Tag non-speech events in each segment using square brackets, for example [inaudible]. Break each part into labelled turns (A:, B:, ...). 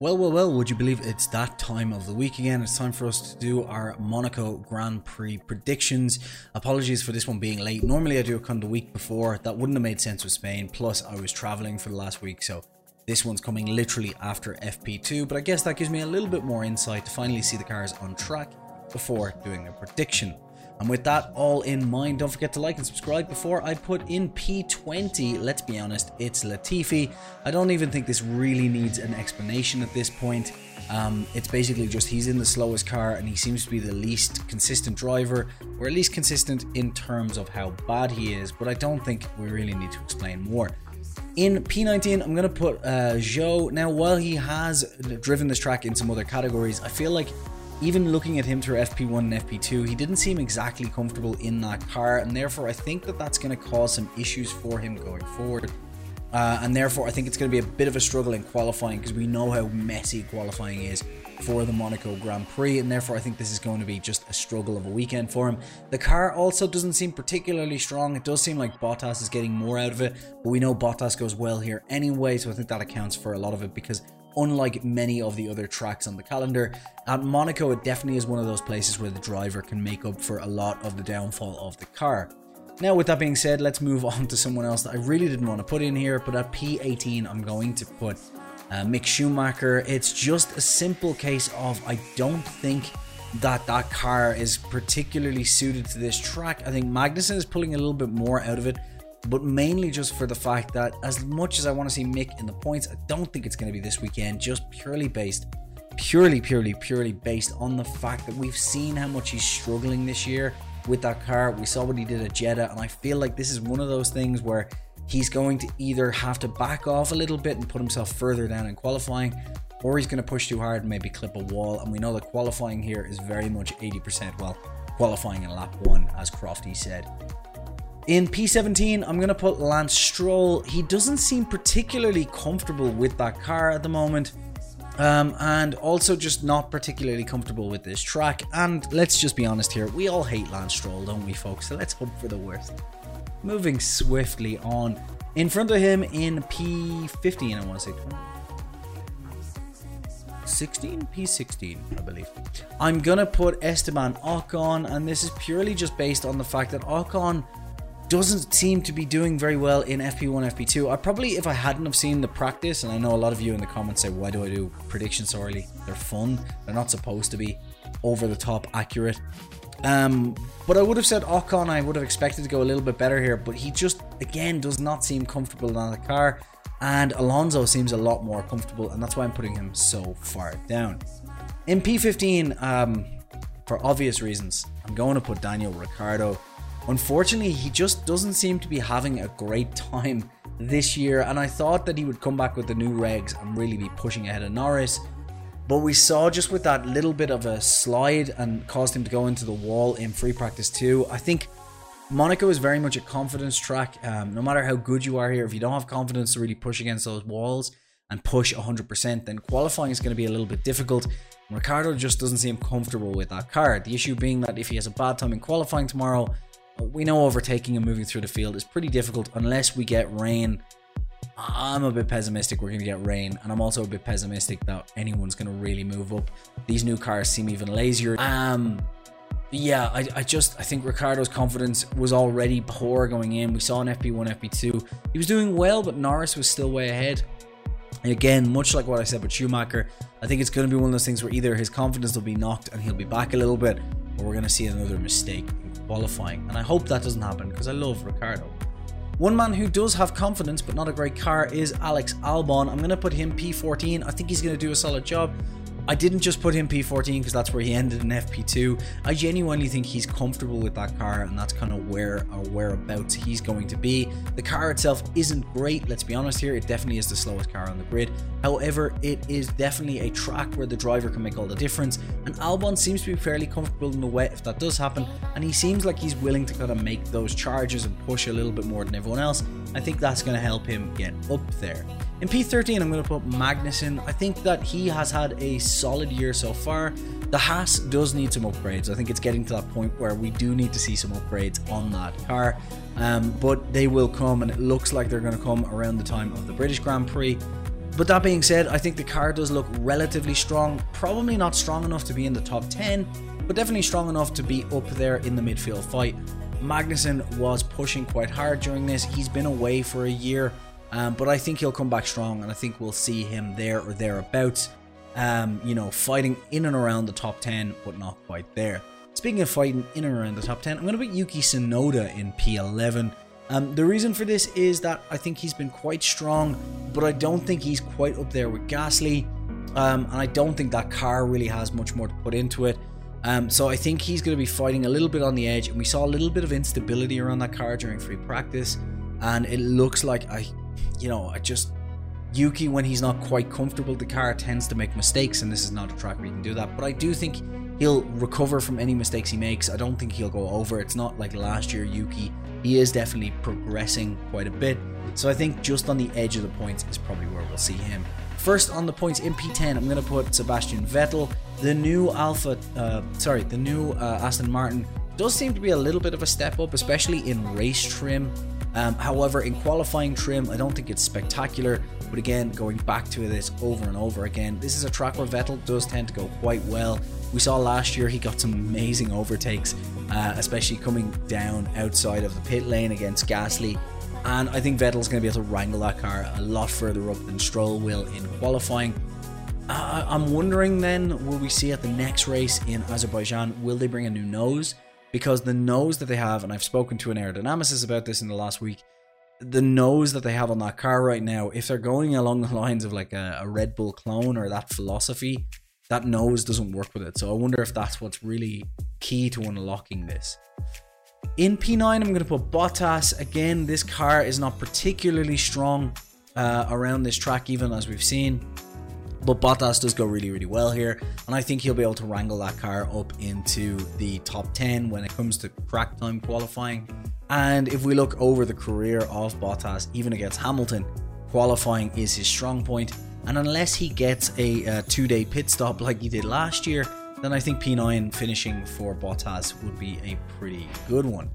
A: Well, well, well, would you believe it's that time of the week again? It's time for us to do our Monaco Grand Prix predictions. Apologies for this one being late. Normally I do it kind of the week before. That wouldn't have made sense with Spain. Plus, I was traveling for the last week, so this one's coming literally after FP2. But I guess that gives me a little bit more insight to finally see the cars on track before doing a prediction. And with that all in mind, don't forget to like and subscribe before I put in P20. Let's be honest, it's Latifi. I don't even think this really needs an explanation at this point. Um, it's basically just he's in the slowest car and he seems to be the least consistent driver, or at least consistent in terms of how bad he is, but I don't think we really need to explain more. In P19, I'm going to put uh, Zhou. Now, while he has driven this track in some other categories, I feel like even looking at him through FP1 and FP2, he didn't seem exactly comfortable in that car, and therefore I think that that's going to cause some issues for him going forward. Uh, and therefore, I think it's going to be a bit of a struggle in qualifying because we know how messy qualifying is for the Monaco Grand Prix, and therefore, I think this is going to be just a struggle of a weekend for him. The car also doesn't seem particularly strong. It does seem like Bottas is getting more out of it, but we know Bottas goes well here anyway, so I think that accounts for a lot of it because unlike many of the other tracks on the calendar. At Monaco, it definitely is one of those places where the driver can make up for a lot of the downfall of the car. Now, with that being said, let's move on to someone else that I really didn't want to put in here, but at P18, I'm going to put uh, Mick Schumacher. It's just a simple case of I don't think that that car is particularly suited to this track. I think Magnussen is pulling a little bit more out of it but mainly just for the fact that as much as I want to see Mick in the points, I don't think it's going to be this weekend, just purely based, purely, purely, purely based on the fact that we've seen how much he's struggling this year with that car. We saw what he did at Jeddah, and I feel like this is one of those things where he's going to either have to back off a little bit and put himself further down in qualifying, or he's going to push too hard and maybe clip a wall. And we know that qualifying here is very much 80%, well, qualifying in lap one, as Crofty said. In P17, I'm going to put Lance Stroll. He doesn't seem particularly comfortable with that car at the moment. Um, and also just not particularly comfortable with this track. And let's just be honest here, we all hate Lance Stroll, don't we, folks? So let's hope for the worst. Moving swiftly on. In front of him in P15, I want to say 16 P16 I believe I'm gonna put Esteban Ocon and this is purely just based on the fact that Ocon doesn't seem to be doing very well in FP1, FP2. I probably, if I hadn't have seen the practice, and I know a lot of you in the comments say, why do I do predictions so early? They're fun. They're not supposed to be over the top accurate. Um, but I would have said Ocon, I would have expected to go a little bit better here, but he just, again, does not seem comfortable on the car. And Alonso seems a lot more comfortable, and that's why I'm putting him so far down. In P15, um, for obvious reasons, I'm going to put Daniel Ricciardo. Unfortunately, he just doesn't seem to be having a great time this year, and I thought that he would come back with the new regs and really be pushing ahead of Norris. But we saw just with that little bit of a slide and caused him to go into the wall in free practice too. I think Monaco is very much a confidence track. Um, no matter how good you are here, if you don't have confidence to really push against those walls and push 100%, then qualifying is going to be a little bit difficult. Ricciardo just doesn't seem comfortable with that car. The issue being that if he has a bad time in qualifying tomorrow, we know overtaking and moving through the field is pretty difficult unless we get rain. I'm a bit pessimistic we're going to get rain, and I'm also a bit pessimistic that anyone's going to really move up. These new cars seem even lazier. Um, yeah, I, I just I think Ricciardo's confidence was already poor going in. We saw an FP1, FP2, he was doing well, but Norris was still way ahead. And again, much like what I said with Schumacher, I think it's going to be one of those things where either his confidence will be knocked and he'll be back a little bit, or we're going to see another mistake qualifying, and I hope that doesn't happen because I love Ricciardo. One man who does have confidence but not a great car is Alex Albon. I'm going to put him P14. I think he's going to do a solid job. I didn't just put him P14 because that's where he ended in FP2. I genuinely think he's comfortable with that car, and that's kind of where or whereabouts he's going to be. The car itself isn't great, let's be honest here. It definitely is the slowest car on the grid. However, it is definitely a track where the driver can make all the difference, and Albon seems to be fairly comfortable in the wet if that does happen, and he seems like he's willing to kind of make those charges and push a little bit more than everyone else. I think that's going to help him get up there. In P13, I'm going to put Magnussen. I think that he has had a solid year so far. The Haas does need some upgrades. I think it's getting to that point where we do need to see some upgrades on that car. Um, but they will come, and it looks like they're going to come around the time of the British Grand Prix. But that being said, I think the car does look relatively strong. Probably not strong enough to be in the top 10, but definitely strong enough to be up there in the midfield fight. Magnussen was pushing quite hard during this. He's been away for a year, um, but I think he'll come back strong, and I think we'll see him there or thereabouts. Um, you know, fighting in and around the top 10, but not quite there. Speaking of fighting in and around the top 10, I'm going to put Yuki Tsunoda in P11. Um, the reason for this is that I think he's been quite strong, but I don't think he's quite up there with Gasly. Um, and I don't think that car really has much more to put into it. Um, so I think he's going to be fighting a little bit on the edge, and we saw a little bit of instability around that car during free practice, and it looks like I, you know, I just Yuki when he's not quite comfortable the car tends to make mistakes, and this is not a track where you can do that. But I do think he'll recover from any mistakes he makes. I don't think he'll go over. It's not like last year Yuki he is definitely progressing quite a bit. So I think just on the edge of the points is probably where we'll see him. First on the points in P10, I'm going to put Sebastian Vettel. The new Alpha, uh, sorry, the new uh, Aston Martin does seem to be a little bit of a step up, especially in race trim. Um, however, in qualifying trim, I don't think it's spectacular. But again, going back to this over and over again, this is a track where Vettel does tend to go quite well. We saw last year he got some amazing overtakes, uh, especially coming down outside of the pit lane against Gasly. And I think Vettel's going to be able to wrangle that car a lot further up than Stroll will in qualifying. I'm wondering then, will we see at the next race in Azerbaijan, will they bring a new nose? Because the nose that they have, and I've spoken to an aerodynamicist about this in the last week, the nose that they have on that car right now, if they're going along the lines of like a, a, Red Bull clone or that philosophy, that nose doesn't work with it. So I wonder if that's what's really key to unlocking this. In P9, I'm going to put Bottas. Again, this car is not particularly strong uh, around this track, even as we've seen. But Bottas does go really, really well here. And I think he'll be able to wrangle that car up into the top 10 when it comes to crack time qualifying. And if we look over the career of Bottas, even against Hamilton, qualifying is his strong point. And unless he gets a, a two day pit stop [laughs] like he did last year, then I think P9 finishing for Bottas would be a pretty good one.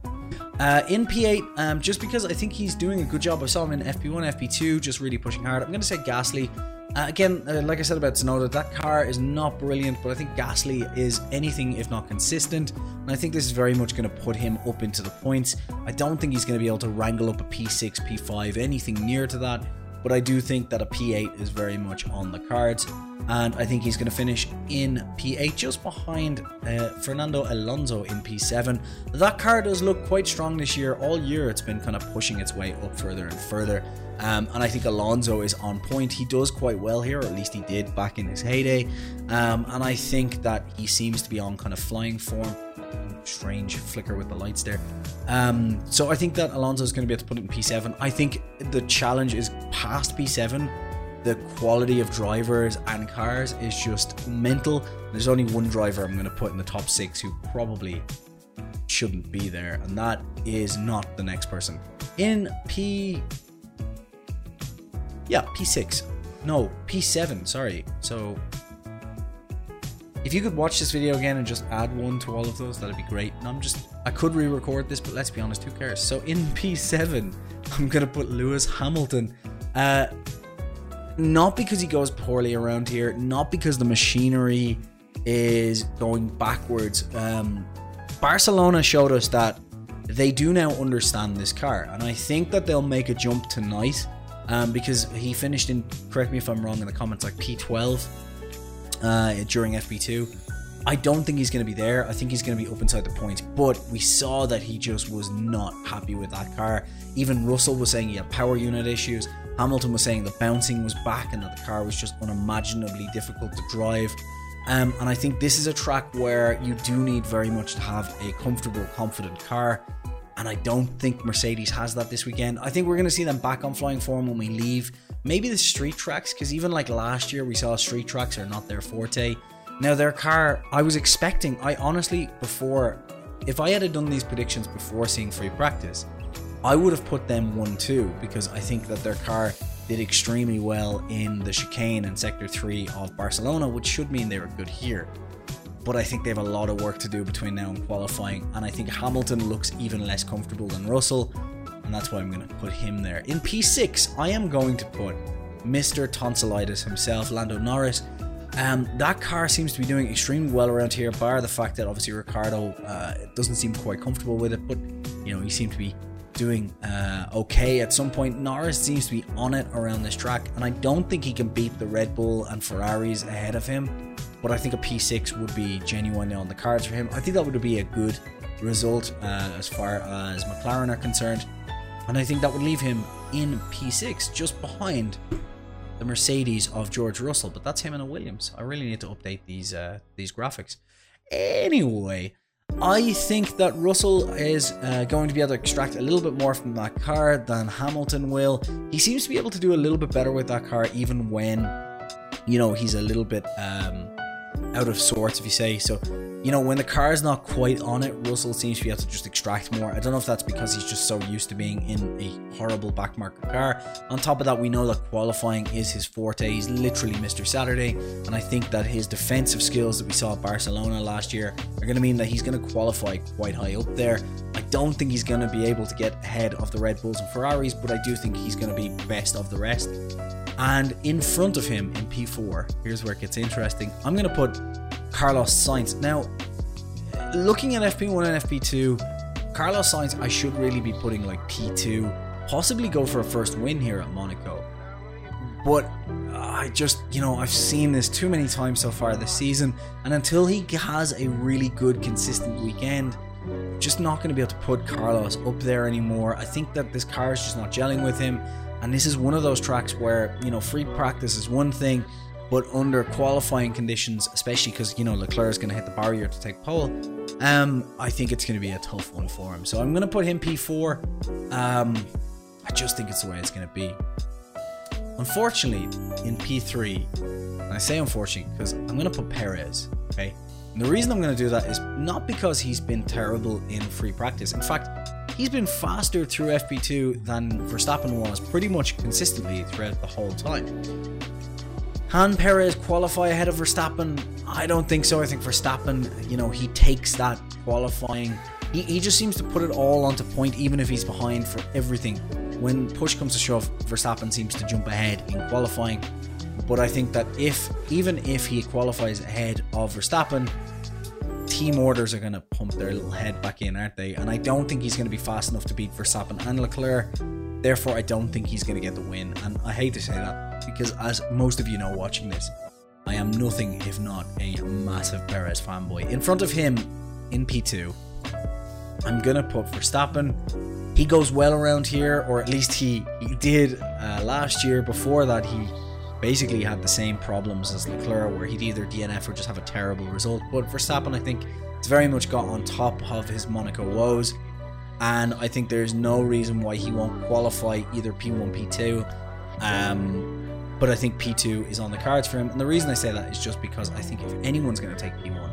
A: Uh, in P8, um, just because I think he's doing a good job. I saw him in FP1, FP2, just really pushing hard. I'm going to say Gasly. Uh, again, uh, like I said about Tsunoda, that car is not brilliant, but I think Gasly is anything if not consistent. And I think this is very much going to put him up into the points. I don't think he's going to be able to wrangle up a P6, P5, anything near to that. But I do think that a P8 is very much on the cards. And I think he's going to finish in P8 just behind uh, Fernando Alonso in P7. That car does look quite strong this year. All year it's been kind of pushing its way up further and further. Um, and I think Alonso is on point. He does quite well here, or at least he did back in his heyday. Um, and I think that he seems to be on kind of flying form. Strange flicker with the lights there. Um, so I think that Alonso is going to be able to put it in P7. I think the challenge is past P7. The quality of drivers and cars is just mental. There's only one driver I'm going to put in the top six who probably shouldn't be there, and that is not the next person. In P yeah, P6. No, P7, sorry. So if you could watch this video again and just add one to all of those, that'd be great. And I'm just, I could re-record this, but let's be honest, who cares? So in P7, I'm gonna put Lewis Hamilton. Uh, not because he goes poorly around here, not because the machinery is going backwards. Um, Barcelona showed us that they do now understand this car, and I think that they'll make a jump tonight um, because he finished in, correct me if I'm wrong in the comments, like P12 uh, during FP2. I don't think he's going to be there. I think he's going to be up inside the points. But we saw that he just was not happy with that car. Even Russell was saying he had power unit issues. Hamilton was saying the bouncing was back and that the car was just unimaginably difficult to drive. Um, and I think this is a track where you do need very much to have a comfortable, confident car and I don't think Mercedes has that this weekend. I think we're going to see them back on flying form when we leave. Maybe the street tracks, because even like last year, we saw street tracks are not their forte. Now, their car, I was expecting, I honestly, before, if I had done these predictions before seeing free practice, I would have put them 1 2 because I think that their car did extremely well in the chicane and sector 3 of Barcelona, which should mean they were good here but I think they have a lot of work to do between now and qualifying. And I think Hamilton looks even less comfortable than Russell, and that's why I'm going to put him there. In P6, I am going to put Mr. Tonsillitis himself, Lando Norris. Um, that car seems to be doing extremely well around here, bar the fact that obviously Ricciardo uh, doesn't seem quite comfortable with it, but you know he seemed to be doing uh, okay at some point. Norris seems to be on it around this track, and I don't think he can beat the Red Bull and Ferraris ahead of him. But I think a P6 would be genuinely on the cards for him. I think that would be a good result uh, as far as McLaren are concerned, and I think that would leave him in P6 just behind the Mercedes of George Russell, but that's him and a Williams. I really need to update these uh, these graphics. Anyway, I think that Russell is uh, going to be able to extract a little bit more from that car than Hamilton will. He seems to be able to do a little bit better with that car, even when you know he's a little bit um, out of sorts, if you say so you know, when the car is not quite on it, Russell seems to be able to just extract more. I don't know if that's because he's just so used to being in a horrible backmarker car. On top of that, we know that qualifying is his forte. He's literally Mr. Saturday, and I think that his defensive skills that we saw at Barcelona last year are going to mean that he's going to qualify quite high up there. I don't think he's going to be able to get ahead of the Red Bulls and Ferraris, but I do think he's going to be best of the rest. And in front of him in P4, here's where it gets interesting. I'm going to put Carlos Sainz. Now, looking at FP1 and FP2, Carlos Sainz, I should really be putting like P2, possibly go for a first win here at Monaco. But I just, you know, I've seen this too many times so far this season, and until he has a really good, consistent weekend, just not going to be able to put Carlos up there anymore. I think that this car is just not gelling with him, and this is one of those tracks where, you know, free practice is one thing, but under qualifying conditions, especially because you know Leclerc is going to hit the barrier to take pole, um, I think it's going to be a tough one for him. So I'm going to put him P4. Um, I just think it's the way it's going to be. Unfortunately, in P3, and I say unfortunately because I'm going to put Perez. Okay, and the reason I'm going to do that is not because he's been terrible in free practice. In fact, he's been faster through FP2 than Verstappen was pretty much consistently throughout the whole time. Can Perez qualify ahead of Verstappen? I don't think so. I think Verstappen, you know, he takes that qualifying. He, he just seems to put it all onto point, even if he's behind for everything. When push comes to shove, Verstappen seems to jump ahead in qualifying. But I think that if, even if he qualifies ahead of Verstappen, team orders are going to pump their little head back in, aren't they? And I don't think he's going to be fast enough to beat Verstappen and Leclerc. Therefore, I don't think he's going to get the win. And I hate to say that because, as most of you know watching this, I am nothing if not a massive Perez fanboy. In front of him in P2, I'm going to put Verstappen. He goes well around here, or at least he, he did uh, last year. Before that, he basically had the same problems as Leclerc, where he'd either DNF or just have a terrible result. But Verstappen, I think, it's very much got on top of his Monaco woes and I think there's no reason why he won't qualify either P1, P2. Um, but I think P2 is on the cards for him, and the reason I say that is just because I think if anyone's going to take P1,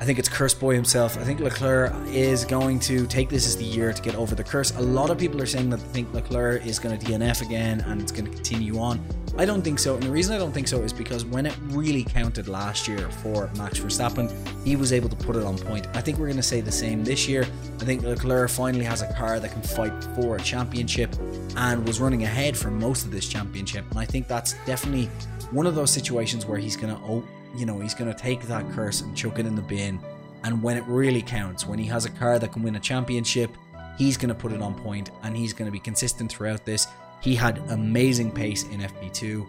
A: I think it's Curse Boy himself. I think Leclerc is going to take this as the year to get over the curse. A lot of people are saying that they think Leclerc is going to DNF again and it's going to continue on. I don't think so. And the reason I don't think so is because when it really counted last year for Max Verstappen, he was able to put it on point. I think we're going to say the same this year. I think Leclerc finally has a car that can fight for a championship and was running ahead for most of this championship. And I think that's definitely one of those situations where he's going to, oh, you know, he's going to take that curse and chuck it in the bin. And when it really counts, when he has a car that can win a championship, he's going to put it on point and he's going to be consistent throughout this. He had amazing pace in FP2,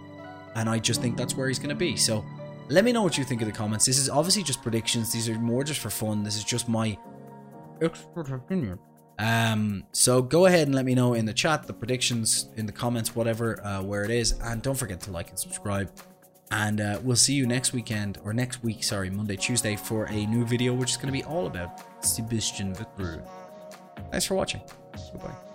A: and I just think that's where he's going to be. So let me know what you think in the comments. This is obviously just predictions. These are more just for fun. This is just my expert opinion. Um, so go ahead and let me know in the chat, the predictions, in the comments, whatever, uh, where it is. And don't forget to like and subscribe. And uh, we'll see you next weekend, or next week, sorry, Monday, Tuesday, for a new video, which is going to be all about Sebastian Vettel. Thanks for watching. Goodbye.